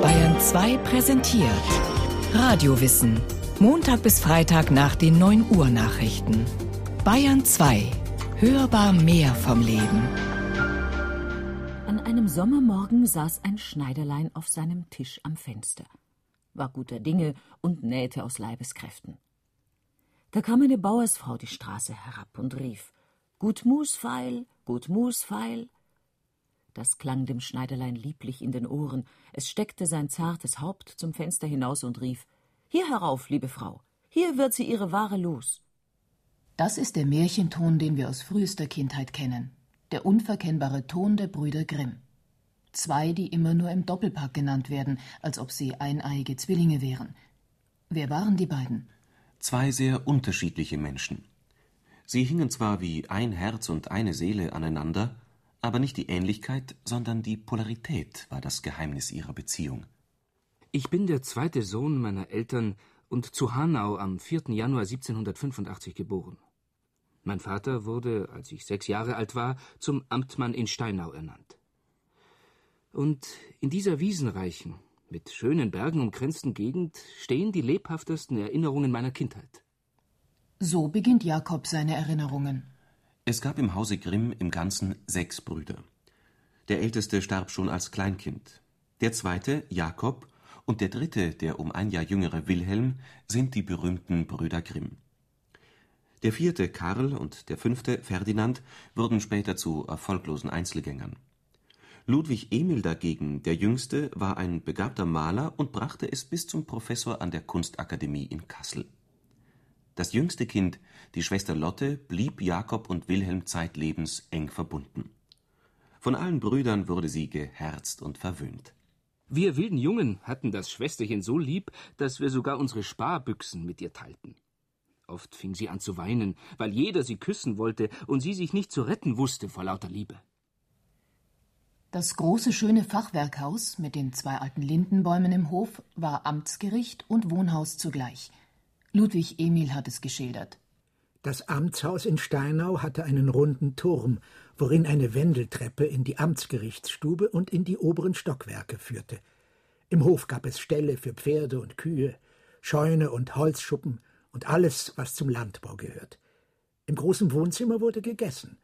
Bayern 2 präsentiert Radiowissen. Montag bis Freitag nach den 9 Uhr Nachrichten. Bayern 2. Hörbar mehr vom Leben. An einem Sommermorgen saß ein Schneiderlein auf seinem Tisch am Fenster, war guter Dinge und nähte aus Leibeskräften. Da kam eine Bauersfrau die Straße herab und rief: Gut Musfeil, gut Musfeil. Das klang dem Schneiderlein lieblich in den Ohren. Es steckte sein zartes Haupt zum Fenster hinaus und rief: Hier herauf, liebe Frau, hier wird sie ihre Ware los. Das ist der Märchenton, den wir aus frühester Kindheit kennen. Der unverkennbare Ton der Brüder Grimm. Zwei, die immer nur im Doppelpack genannt werden, als ob sie eineiige Zwillinge wären. Wer waren die beiden? Zwei sehr unterschiedliche Menschen. Sie hingen zwar wie ein Herz und eine Seele aneinander, aber nicht die Ähnlichkeit, sondern die Polarität war das Geheimnis ihrer Beziehung. Ich bin der zweite Sohn meiner Eltern und zu Hanau am 4. Januar 1785 geboren. Mein Vater wurde, als ich sechs Jahre alt war, zum Amtmann in Steinau ernannt. Und in dieser wiesenreichen, mit schönen Bergen umgrenzten Gegend stehen die lebhaftesten Erinnerungen meiner Kindheit. So beginnt Jakob seine Erinnerungen. Es gab im Hause Grimm im Ganzen sechs Brüder. Der älteste starb schon als Kleinkind. Der zweite, Jakob, und der dritte, der um ein Jahr jüngere Wilhelm, sind die berühmten Brüder Grimm. Der vierte, Karl, und der fünfte, Ferdinand, wurden später zu erfolglosen Einzelgängern. Ludwig Emil dagegen, der jüngste, war ein begabter Maler und brachte es bis zum Professor an der Kunstakademie in Kassel. Das jüngste Kind, die Schwester Lotte, blieb Jakob und Wilhelm zeitlebens eng verbunden. Von allen Brüdern wurde sie geherzt und verwöhnt. Wir wilden Jungen hatten das Schwesterchen so lieb, dass wir sogar unsere Sparbüchsen mit ihr teilten. Oft fing sie an zu weinen, weil jeder sie küssen wollte und sie sich nicht zu retten wusste vor lauter Liebe. Das große, schöne Fachwerkhaus mit den zwei alten Lindenbäumen im Hof war Amtsgericht und Wohnhaus zugleich. Ludwig Emil hat es geschildert. Das Amtshaus in Steinau hatte einen runden Turm, worin eine Wendeltreppe in die Amtsgerichtsstube und in die oberen Stockwerke führte. Im Hof gab es Ställe für Pferde und Kühe, Scheune und Holzschuppen, und alles, was zum Landbau gehört. Im großen Wohnzimmer wurde gegessen.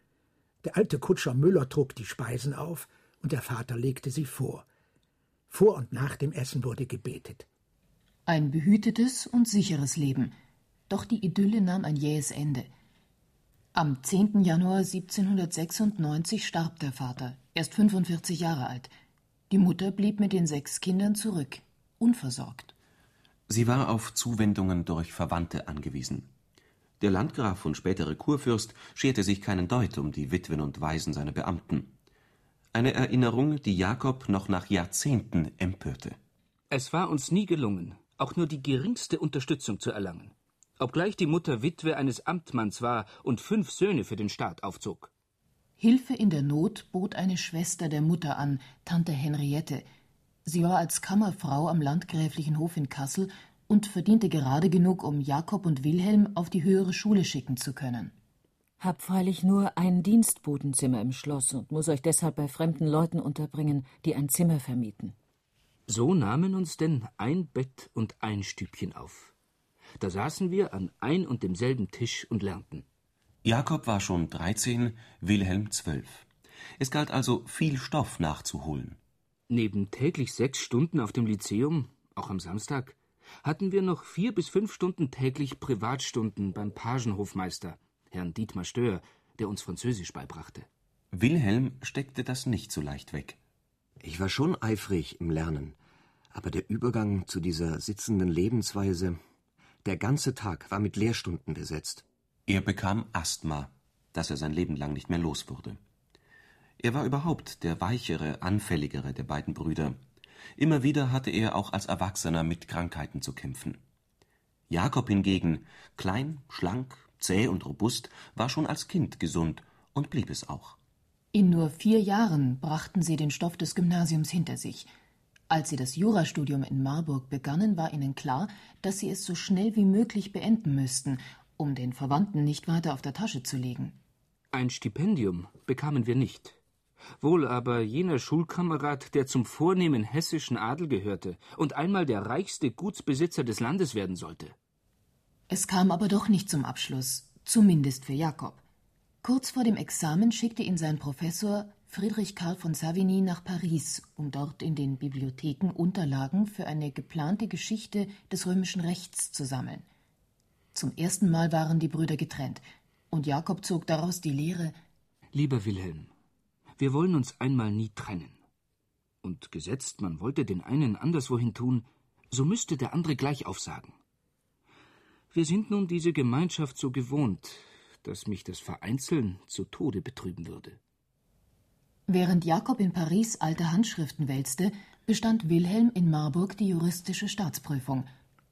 Der alte Kutscher Müller trug die Speisen auf, und der Vater legte sie vor. Vor und nach dem Essen wurde gebetet. Ein behütetes und sicheres Leben. Doch die Idylle nahm ein jähes Ende. Am 10. Januar 1796 starb der Vater, erst 45 Jahre alt. Die Mutter blieb mit den sechs Kindern zurück, unversorgt. Sie war auf Zuwendungen durch Verwandte angewiesen. Der Landgraf und spätere Kurfürst scherte sich keinen Deut um die Witwen und Waisen seiner Beamten. Eine Erinnerung, die Jakob noch nach Jahrzehnten empörte. Es war uns nie gelungen, auch nur die geringste Unterstützung zu erlangen, obgleich die Mutter Witwe eines Amtmanns war und fünf Söhne für den Staat aufzog. Hilfe in der Not bot eine Schwester der Mutter an, Tante Henriette, Sie war als Kammerfrau am landgräflichen Hof in Kassel und verdiente gerade genug, um Jakob und Wilhelm auf die höhere Schule schicken zu können. Hab freilich nur ein Dienstbodenzimmer im Schloss und muss euch deshalb bei fremden Leuten unterbringen, die ein Zimmer vermieten. So nahmen uns denn ein Bett und ein Stübchen auf. Da saßen wir an ein und demselben Tisch und lernten. Jakob war schon dreizehn, Wilhelm zwölf. Es galt also viel Stoff nachzuholen. Neben täglich sechs Stunden auf dem Lyzeum, auch am Samstag, hatten wir noch vier bis fünf Stunden täglich Privatstunden beim Pagenhofmeister, Herrn Dietmar Stör, der uns Französisch beibrachte. Wilhelm steckte das nicht so leicht weg. Ich war schon eifrig im Lernen, aber der Übergang zu dieser sitzenden Lebensweise, der ganze Tag war mit Lehrstunden besetzt. Er bekam Asthma, das er sein Leben lang nicht mehr los wurde. Er war überhaupt der weichere, anfälligere der beiden Brüder. Immer wieder hatte er auch als Erwachsener mit Krankheiten zu kämpfen. Jakob hingegen, klein, schlank, zäh und robust, war schon als Kind gesund und blieb es auch. In nur vier Jahren brachten sie den Stoff des Gymnasiums hinter sich. Als sie das Jurastudium in Marburg begannen, war ihnen klar, dass sie es so schnell wie möglich beenden müssten, um den Verwandten nicht weiter auf der Tasche zu legen. Ein Stipendium bekamen wir nicht. Wohl aber jener Schulkamerad, der zum vornehmen hessischen Adel gehörte und einmal der reichste Gutsbesitzer des Landes werden sollte. Es kam aber doch nicht zum Abschluss, zumindest für Jakob. Kurz vor dem Examen schickte ihn sein Professor Friedrich Karl von Savigny nach Paris, um dort in den Bibliotheken Unterlagen für eine geplante Geschichte des römischen Rechts zu sammeln. Zum ersten Mal waren die Brüder getrennt, und Jakob zog daraus die Lehre Lieber Wilhelm, wir wollen uns einmal nie trennen. Und gesetzt, man wollte den einen anderswohin tun, so müsste der andere gleich aufsagen. Wir sind nun diese Gemeinschaft so gewohnt, dass mich das Vereinzeln zu Tode betrüben würde. Während Jakob in Paris alte Handschriften wälzte, bestand Wilhelm in Marburg die juristische Staatsprüfung,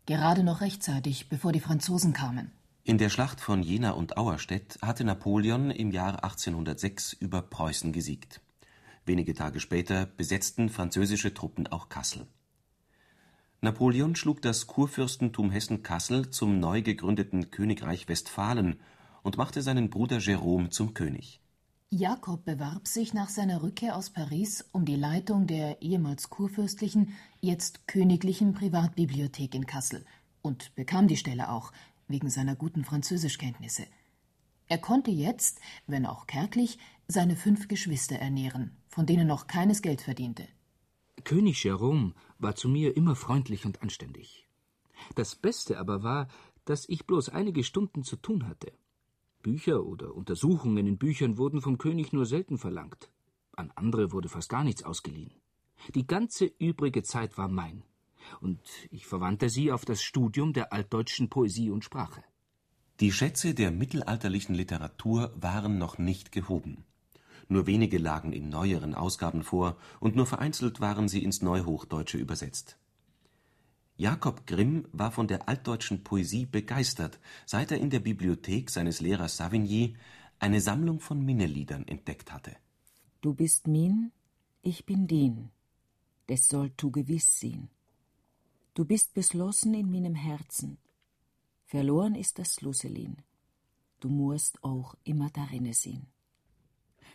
gerade noch rechtzeitig, bevor die Franzosen kamen. In der Schlacht von Jena und Auerstedt hatte Napoleon im Jahr 1806 über Preußen gesiegt. Wenige Tage später besetzten französische Truppen auch Kassel. Napoleon schlug das Kurfürstentum Hessen-Kassel zum neu gegründeten Königreich Westphalen und machte seinen Bruder Jérôme zum König. Jakob bewarb sich nach seiner Rückkehr aus Paris um die Leitung der ehemals kurfürstlichen, jetzt königlichen Privatbibliothek in Kassel und bekam die Stelle auch wegen seiner guten Französischkenntnisse. Er konnte jetzt, wenn auch kärglich, seine fünf Geschwister ernähren, von denen noch keines Geld verdiente. König Jérôme war zu mir immer freundlich und anständig. Das Beste aber war, dass ich bloß einige Stunden zu tun hatte. Bücher oder Untersuchungen in Büchern wurden vom König nur selten verlangt. An andere wurde fast gar nichts ausgeliehen. Die ganze übrige Zeit war mein, und ich verwandte sie auf das Studium der altdeutschen Poesie und Sprache. Die Schätze der mittelalterlichen Literatur waren noch nicht gehoben. Nur wenige lagen in neueren Ausgaben vor, und nur vereinzelt waren sie ins Neuhochdeutsche übersetzt. Jakob Grimm war von der altdeutschen Poesie begeistert, seit er in der Bibliothek seines Lehrers Savigny eine Sammlung von Minneliedern entdeckt hatte. Du bist min, ich bin din, des sollt du gewiss sehen. Du bist beschlossen in meinem Herzen, verloren ist das Schlüsselin, du musst auch immer darinne sehen.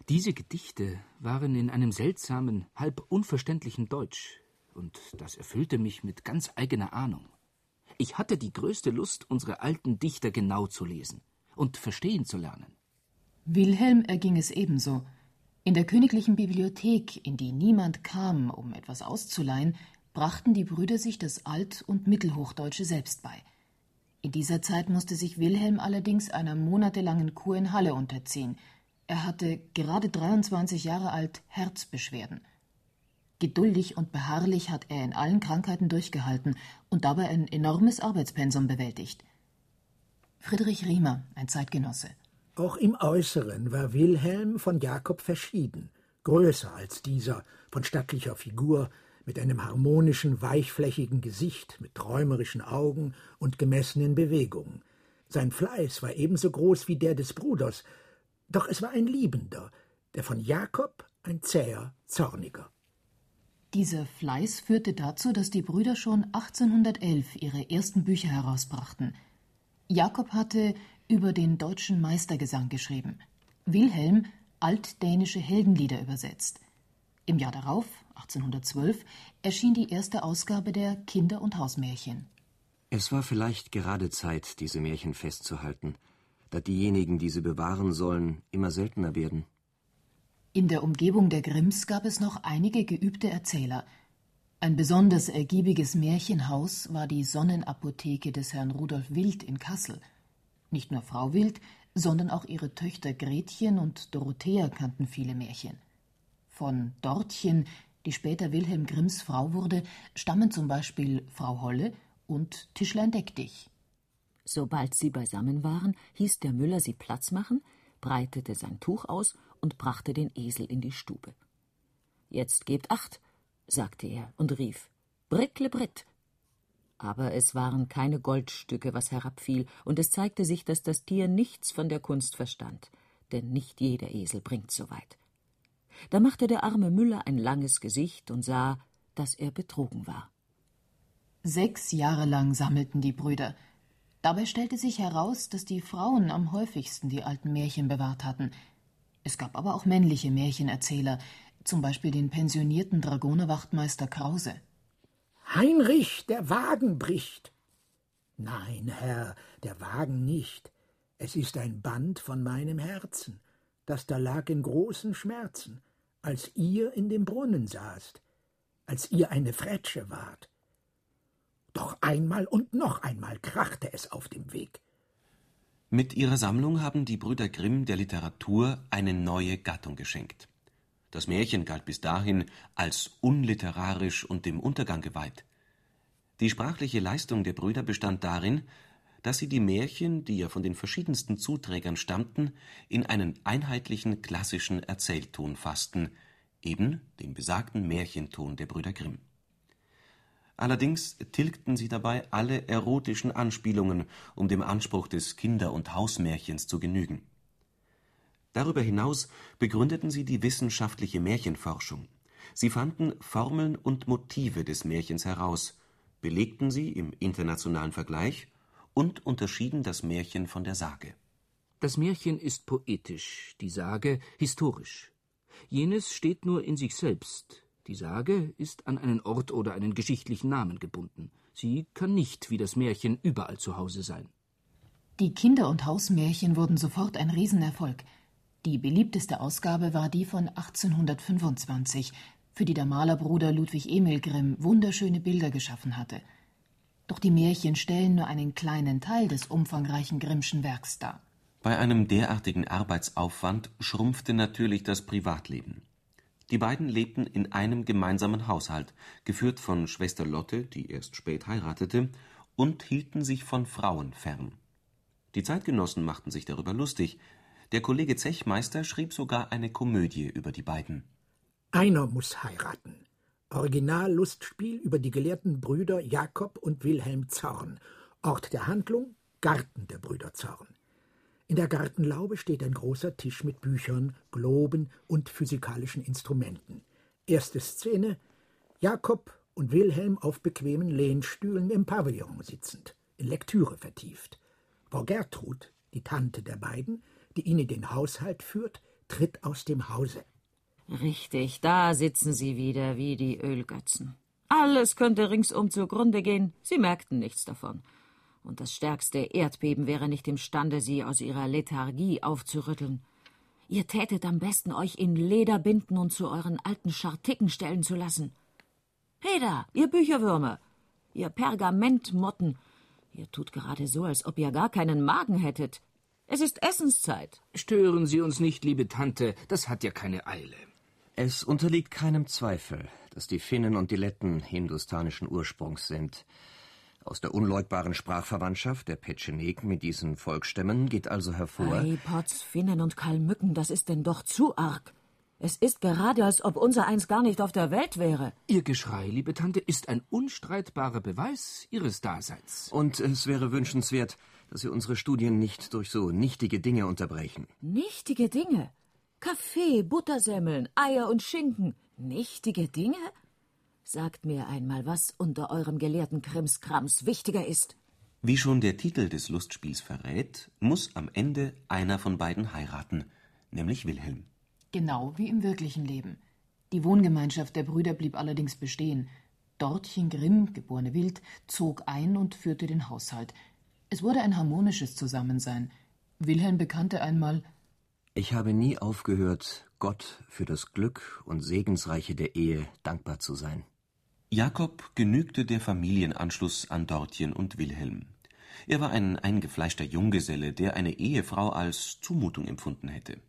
Diese Gedichte waren in einem seltsamen, halb unverständlichen Deutsch, und das erfüllte mich mit ganz eigener Ahnung. Ich hatte die größte Lust, unsere alten Dichter genau zu lesen und verstehen zu lernen. Wilhelm erging es ebenso. In der königlichen Bibliothek, in die niemand kam, um etwas auszuleihen, brachten die Brüder sich das Alt- und Mittelhochdeutsche selbst bei. In dieser Zeit musste sich Wilhelm allerdings einer monatelangen Kur in Halle unterziehen. Er hatte, gerade 23 Jahre alt, Herzbeschwerden. Geduldig und beharrlich hat er in allen Krankheiten durchgehalten und dabei ein enormes Arbeitspensum bewältigt. Friedrich Riemer, ein Zeitgenosse. Auch im Äußeren war Wilhelm von Jakob verschieden, größer als dieser, von stattlicher Figur, mit einem harmonischen, weichflächigen Gesicht, mit träumerischen Augen und gemessenen Bewegungen. Sein Fleiß war ebenso groß wie der des Bruders, doch es war ein liebender, der von Jakob ein zäher, zorniger. Dieser Fleiß führte dazu, dass die Brüder schon 1811 ihre ersten Bücher herausbrachten. Jakob hatte über den deutschen Meistergesang geschrieben, Wilhelm altdänische Heldenlieder übersetzt. Im Jahr darauf, 1812, erschien die erste Ausgabe der Kinder- und Hausmärchen. Es war vielleicht gerade Zeit, diese Märchen festzuhalten, da diejenigen, die sie bewahren sollen, immer seltener werden. In der Umgebung der Grimms gab es noch einige geübte Erzähler. Ein besonders ergiebiges Märchenhaus war die Sonnenapotheke des Herrn Rudolf Wild in Kassel. Nicht nur Frau Wild, sondern auch ihre Töchter Gretchen und Dorothea kannten viele Märchen. Von Dortchen, die später Wilhelm Grimms Frau wurde, stammen zum Beispiel Frau Holle und Tischlein deck dich. Sobald sie beisammen waren, hieß der Müller sie Platz machen, breitete sein Tuch aus und brachte den Esel in die Stube. Jetzt gebt acht, sagte er und rief Brickle Britt. Aber es waren keine Goldstücke, was herabfiel, und es zeigte sich, dass das Tier nichts von der Kunst verstand, denn nicht jeder Esel bringt so weit. Da machte der arme Müller ein langes Gesicht und sah, dass er betrogen war. Sechs Jahre lang sammelten die Brüder. Dabei stellte sich heraus, dass die Frauen am häufigsten die alten Märchen bewahrt hatten. Es gab aber auch männliche Märchenerzähler, zum Beispiel den pensionierten Dragonerwachtmeister Krause. Heinrich, der Wagen bricht. Nein, Herr, der Wagen nicht. Es ist ein Band von meinem Herzen, das da lag in großen Schmerzen, als ihr in dem Brunnen saßt, als ihr eine Fretsche wart. Doch einmal und noch einmal krachte es auf dem Weg. Mit ihrer Sammlung haben die Brüder Grimm der Literatur eine neue Gattung geschenkt. Das Märchen galt bis dahin als unliterarisch und dem Untergang geweiht. Die sprachliche Leistung der Brüder bestand darin, dass sie die Märchen, die ja von den verschiedensten Zuträgern stammten, in einen einheitlichen klassischen Erzählton fassten, eben den besagten Märchenton der Brüder Grimm. Allerdings tilgten sie dabei alle erotischen Anspielungen, um dem Anspruch des Kinder und Hausmärchens zu genügen. Darüber hinaus begründeten sie die wissenschaftliche Märchenforschung. Sie fanden Formeln und Motive des Märchens heraus, belegten sie im internationalen Vergleich und unterschieden das Märchen von der Sage. Das Märchen ist poetisch, die Sage historisch. Jenes steht nur in sich selbst, die Sage ist an einen Ort oder einen geschichtlichen Namen gebunden. Sie kann nicht wie das Märchen überall zu Hause sein. Die Kinder- und Hausmärchen wurden sofort ein Riesenerfolg. Die beliebteste Ausgabe war die von 1825, für die der Malerbruder Ludwig Emil Grimm wunderschöne Bilder geschaffen hatte. Doch die Märchen stellen nur einen kleinen Teil des umfangreichen Grimmschen Werks dar. Bei einem derartigen Arbeitsaufwand schrumpfte natürlich das Privatleben. Die beiden lebten in einem gemeinsamen Haushalt, geführt von Schwester Lotte, die erst spät heiratete, und hielten sich von Frauen fern. Die Zeitgenossen machten sich darüber lustig, der Kollege Zechmeister schrieb sogar eine Komödie über die beiden. Einer muss heiraten. Original-Lustspiel über die gelehrten Brüder Jakob und Wilhelm Zorn. Ort der Handlung Garten der Brüder Zorn. In der Gartenlaube steht ein großer Tisch mit Büchern, Globen und physikalischen Instrumenten. Erste Szene Jakob und Wilhelm auf bequemen Lehnstühlen im Pavillon sitzend, in Lektüre vertieft. Frau Gertrud, die Tante der beiden, die ihn in den Haushalt führt, tritt aus dem Hause. Richtig, da sitzen sie wieder wie die Ölgötzen. Alles könnte ringsum zugrunde gehen, sie merkten nichts davon. Und das stärkste Erdbeben wäre nicht imstande, sie aus ihrer Lethargie aufzurütteln. Ihr tätet am besten, euch in Leder binden und zu euren alten Scharticken stellen zu lassen. Heda, ihr Bücherwürmer, ihr Pergamentmotten, ihr tut gerade so, als ob ihr gar keinen Magen hättet. Es ist Essenszeit. Stören Sie uns nicht, liebe Tante, das hat ja keine Eile. Es unterliegt keinem Zweifel, dass die Finnen und die Letten hindustanischen Ursprungs sind. Aus der unleugbaren Sprachverwandtschaft der Petschenegen mit diesen Volksstämmen geht also hervor. Ei, Potz, Finnen und Kalmücken, das ist denn doch zu arg. Es ist gerade, als ob unser eins gar nicht auf der Welt wäre. Ihr Geschrei, liebe Tante, ist ein unstreitbarer Beweis Ihres Daseins. Und es wäre wünschenswert, dass Sie unsere Studien nicht durch so nichtige Dinge unterbrechen. Nichtige Dinge? Kaffee, Buttersemmeln, Eier und Schinken. Nichtige Dinge? Sagt mir einmal, was unter eurem gelehrten Krimskrams wichtiger ist. Wie schon der Titel des Lustspiels verrät, muss am Ende einer von beiden heiraten, nämlich Wilhelm. Genau wie im wirklichen Leben. Die Wohngemeinschaft der Brüder blieb allerdings bestehen. Dortchen Grimm, geborene Wild, zog ein und führte den Haushalt. Es wurde ein harmonisches Zusammensein. Wilhelm bekannte einmal Ich habe nie aufgehört, Gott für das Glück und Segensreiche der Ehe dankbar zu sein. Jakob genügte der Familienanschluss an Dortchen und Wilhelm. Er war ein eingefleischter Junggeselle, der eine Ehefrau als Zumutung empfunden hätte.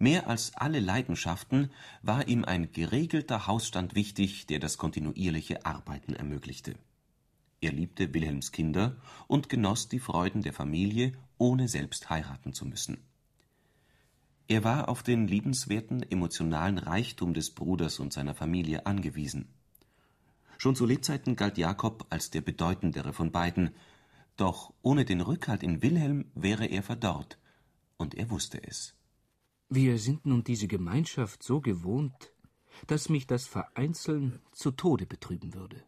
Mehr als alle Leidenschaften war ihm ein geregelter Hausstand wichtig, der das kontinuierliche Arbeiten ermöglichte. Er liebte Wilhelms Kinder und genoss die Freuden der Familie, ohne selbst heiraten zu müssen. Er war auf den liebenswerten emotionalen Reichtum des Bruders und seiner Familie angewiesen. Schon zu Lebzeiten galt Jakob als der bedeutendere von beiden, doch ohne den Rückhalt in Wilhelm wäre er verdorrt, und er wusste es. Wir sind nun diese Gemeinschaft so gewohnt, dass mich das Vereinzeln zu Tode betrüben würde.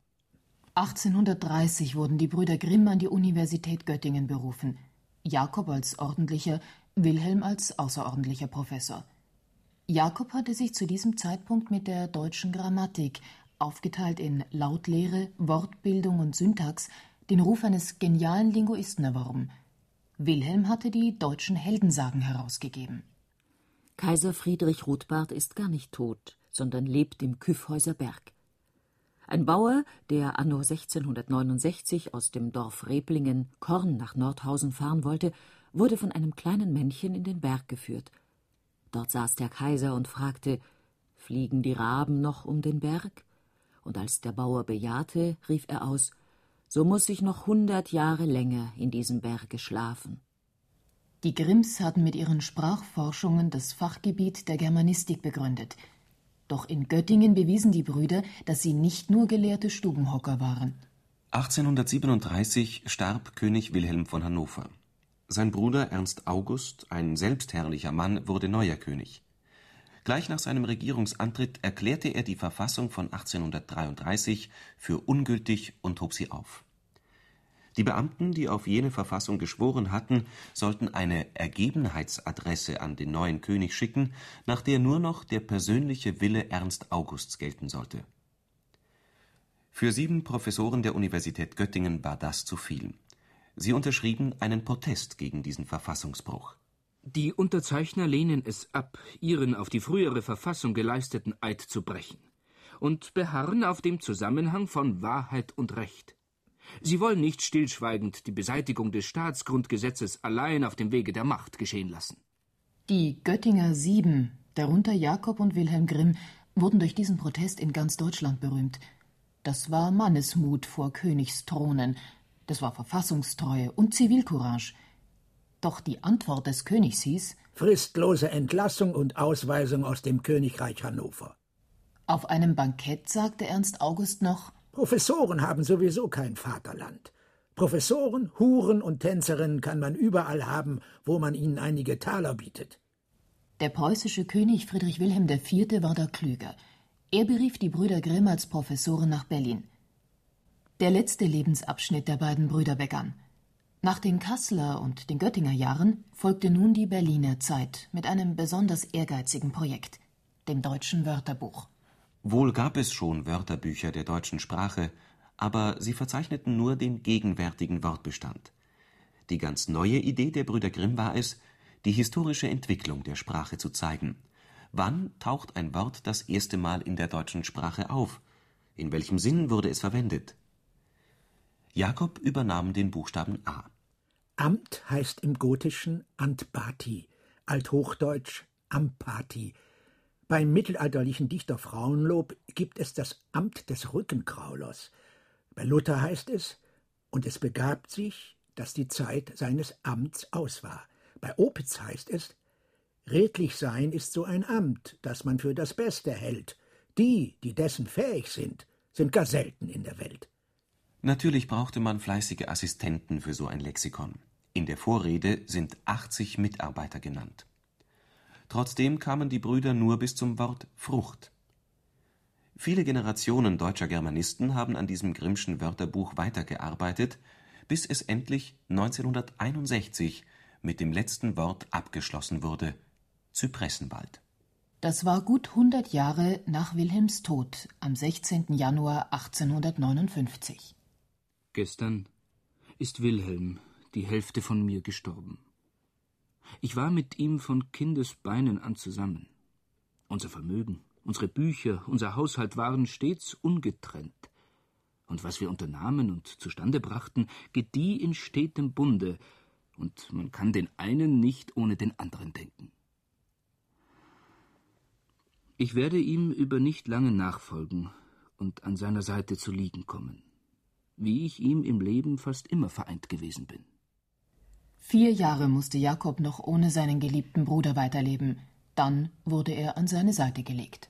1830 wurden die Brüder Grimm an die Universität Göttingen berufen. Jakob als ordentlicher, Wilhelm als außerordentlicher Professor. Jakob hatte sich zu diesem Zeitpunkt mit der deutschen Grammatik, aufgeteilt in Lautlehre, Wortbildung und Syntax, den Ruf eines genialen Linguisten erworben. Wilhelm hatte die deutschen Heldensagen herausgegeben. Kaiser Friedrich Rothbart ist gar nicht tot, sondern lebt im Küffhäuser Berg. Ein Bauer, der anno 1669 aus dem Dorf Reblingen Korn nach Nordhausen fahren wollte, wurde von einem kleinen Männchen in den Berg geführt. Dort saß der Kaiser und fragte Fliegen die Raben noch um den Berg? Und als der Bauer bejahte, rief er aus So muss ich noch hundert Jahre länger in diesem Berge schlafen. Die Grimms hatten mit ihren Sprachforschungen das Fachgebiet der Germanistik begründet. Doch in Göttingen bewiesen die Brüder, dass sie nicht nur gelehrte Stubenhocker waren. 1837 starb König Wilhelm von Hannover. Sein Bruder Ernst August, ein selbstherrlicher Mann, wurde neuer König. Gleich nach seinem Regierungsantritt erklärte er die Verfassung von 1833 für ungültig und hob sie auf. Die Beamten, die auf jene Verfassung geschworen hatten, sollten eine Ergebenheitsadresse an den neuen König schicken, nach der nur noch der persönliche Wille Ernst Augusts gelten sollte. Für sieben Professoren der Universität Göttingen war das zu viel. Sie unterschrieben einen Protest gegen diesen Verfassungsbruch. Die Unterzeichner lehnen es ab, ihren auf die frühere Verfassung geleisteten Eid zu brechen und beharren auf dem Zusammenhang von Wahrheit und Recht. Sie wollen nicht stillschweigend die Beseitigung des Staatsgrundgesetzes allein auf dem Wege der Macht geschehen lassen. Die Göttinger Sieben, darunter Jakob und Wilhelm Grimm, wurden durch diesen Protest in ganz Deutschland berühmt. Das war Mannesmut vor Königsthronen, das war Verfassungstreue und Zivilcourage. Doch die Antwort des Königs hieß Fristlose Entlassung und Ausweisung aus dem Königreich Hannover. Auf einem Bankett sagte Ernst August noch Professoren haben sowieso kein Vaterland. Professoren, Huren und Tänzerinnen kann man überall haben, wo man ihnen einige Taler bietet. Der preußische König Friedrich Wilhelm IV. war da klüger. Er berief die Brüder Grimm als Professoren nach Berlin. Der letzte Lebensabschnitt der beiden Brüder begann. Nach den Kasseler und den Göttinger Jahren folgte nun die Berliner Zeit mit einem besonders ehrgeizigen Projekt, dem deutschen Wörterbuch. Wohl gab es schon Wörterbücher der deutschen Sprache, aber sie verzeichneten nur den gegenwärtigen Wortbestand. Die ganz neue Idee der Brüder Grimm war es, die historische Entwicklung der Sprache zu zeigen. Wann taucht ein Wort das erste Mal in der deutschen Sprache auf? In welchem Sinn wurde es verwendet? Jakob übernahm den Buchstaben A. Amt heißt im Gotischen Antbati, althochdeutsch Ampati, beim mittelalterlichen Dichter Frauenlob gibt es das Amt des Rückenkraulers. Bei Luther heißt es, und es begab sich, dass die Zeit seines Amts aus war. Bei Opitz heißt es, redlich sein ist so ein Amt, das man für das Beste hält. Die, die dessen fähig sind, sind gar selten in der Welt. Natürlich brauchte man fleißige Assistenten für so ein Lexikon. In der Vorrede sind 80 Mitarbeiter genannt. Trotzdem kamen die Brüder nur bis zum Wort Frucht. Viele Generationen deutscher Germanisten haben an diesem Grimmschen Wörterbuch weitergearbeitet, bis es endlich 1961 mit dem letzten Wort abgeschlossen wurde: Zypressenwald. Das war gut 100 Jahre nach Wilhelms Tod am 16. Januar 1859. Gestern ist Wilhelm, die Hälfte von mir, gestorben. Ich war mit ihm von Kindesbeinen an zusammen. Unser Vermögen, unsere Bücher, unser Haushalt waren stets ungetrennt. Und was wir unternahmen und zustande brachten, gedieh in stetem Bunde, und man kann den einen nicht ohne den anderen denken. Ich werde ihm über nicht lange nachfolgen und an seiner Seite zu liegen kommen, wie ich ihm im Leben fast immer vereint gewesen bin. Vier Jahre musste Jakob noch ohne seinen geliebten Bruder weiterleben. Dann wurde er an seine Seite gelegt.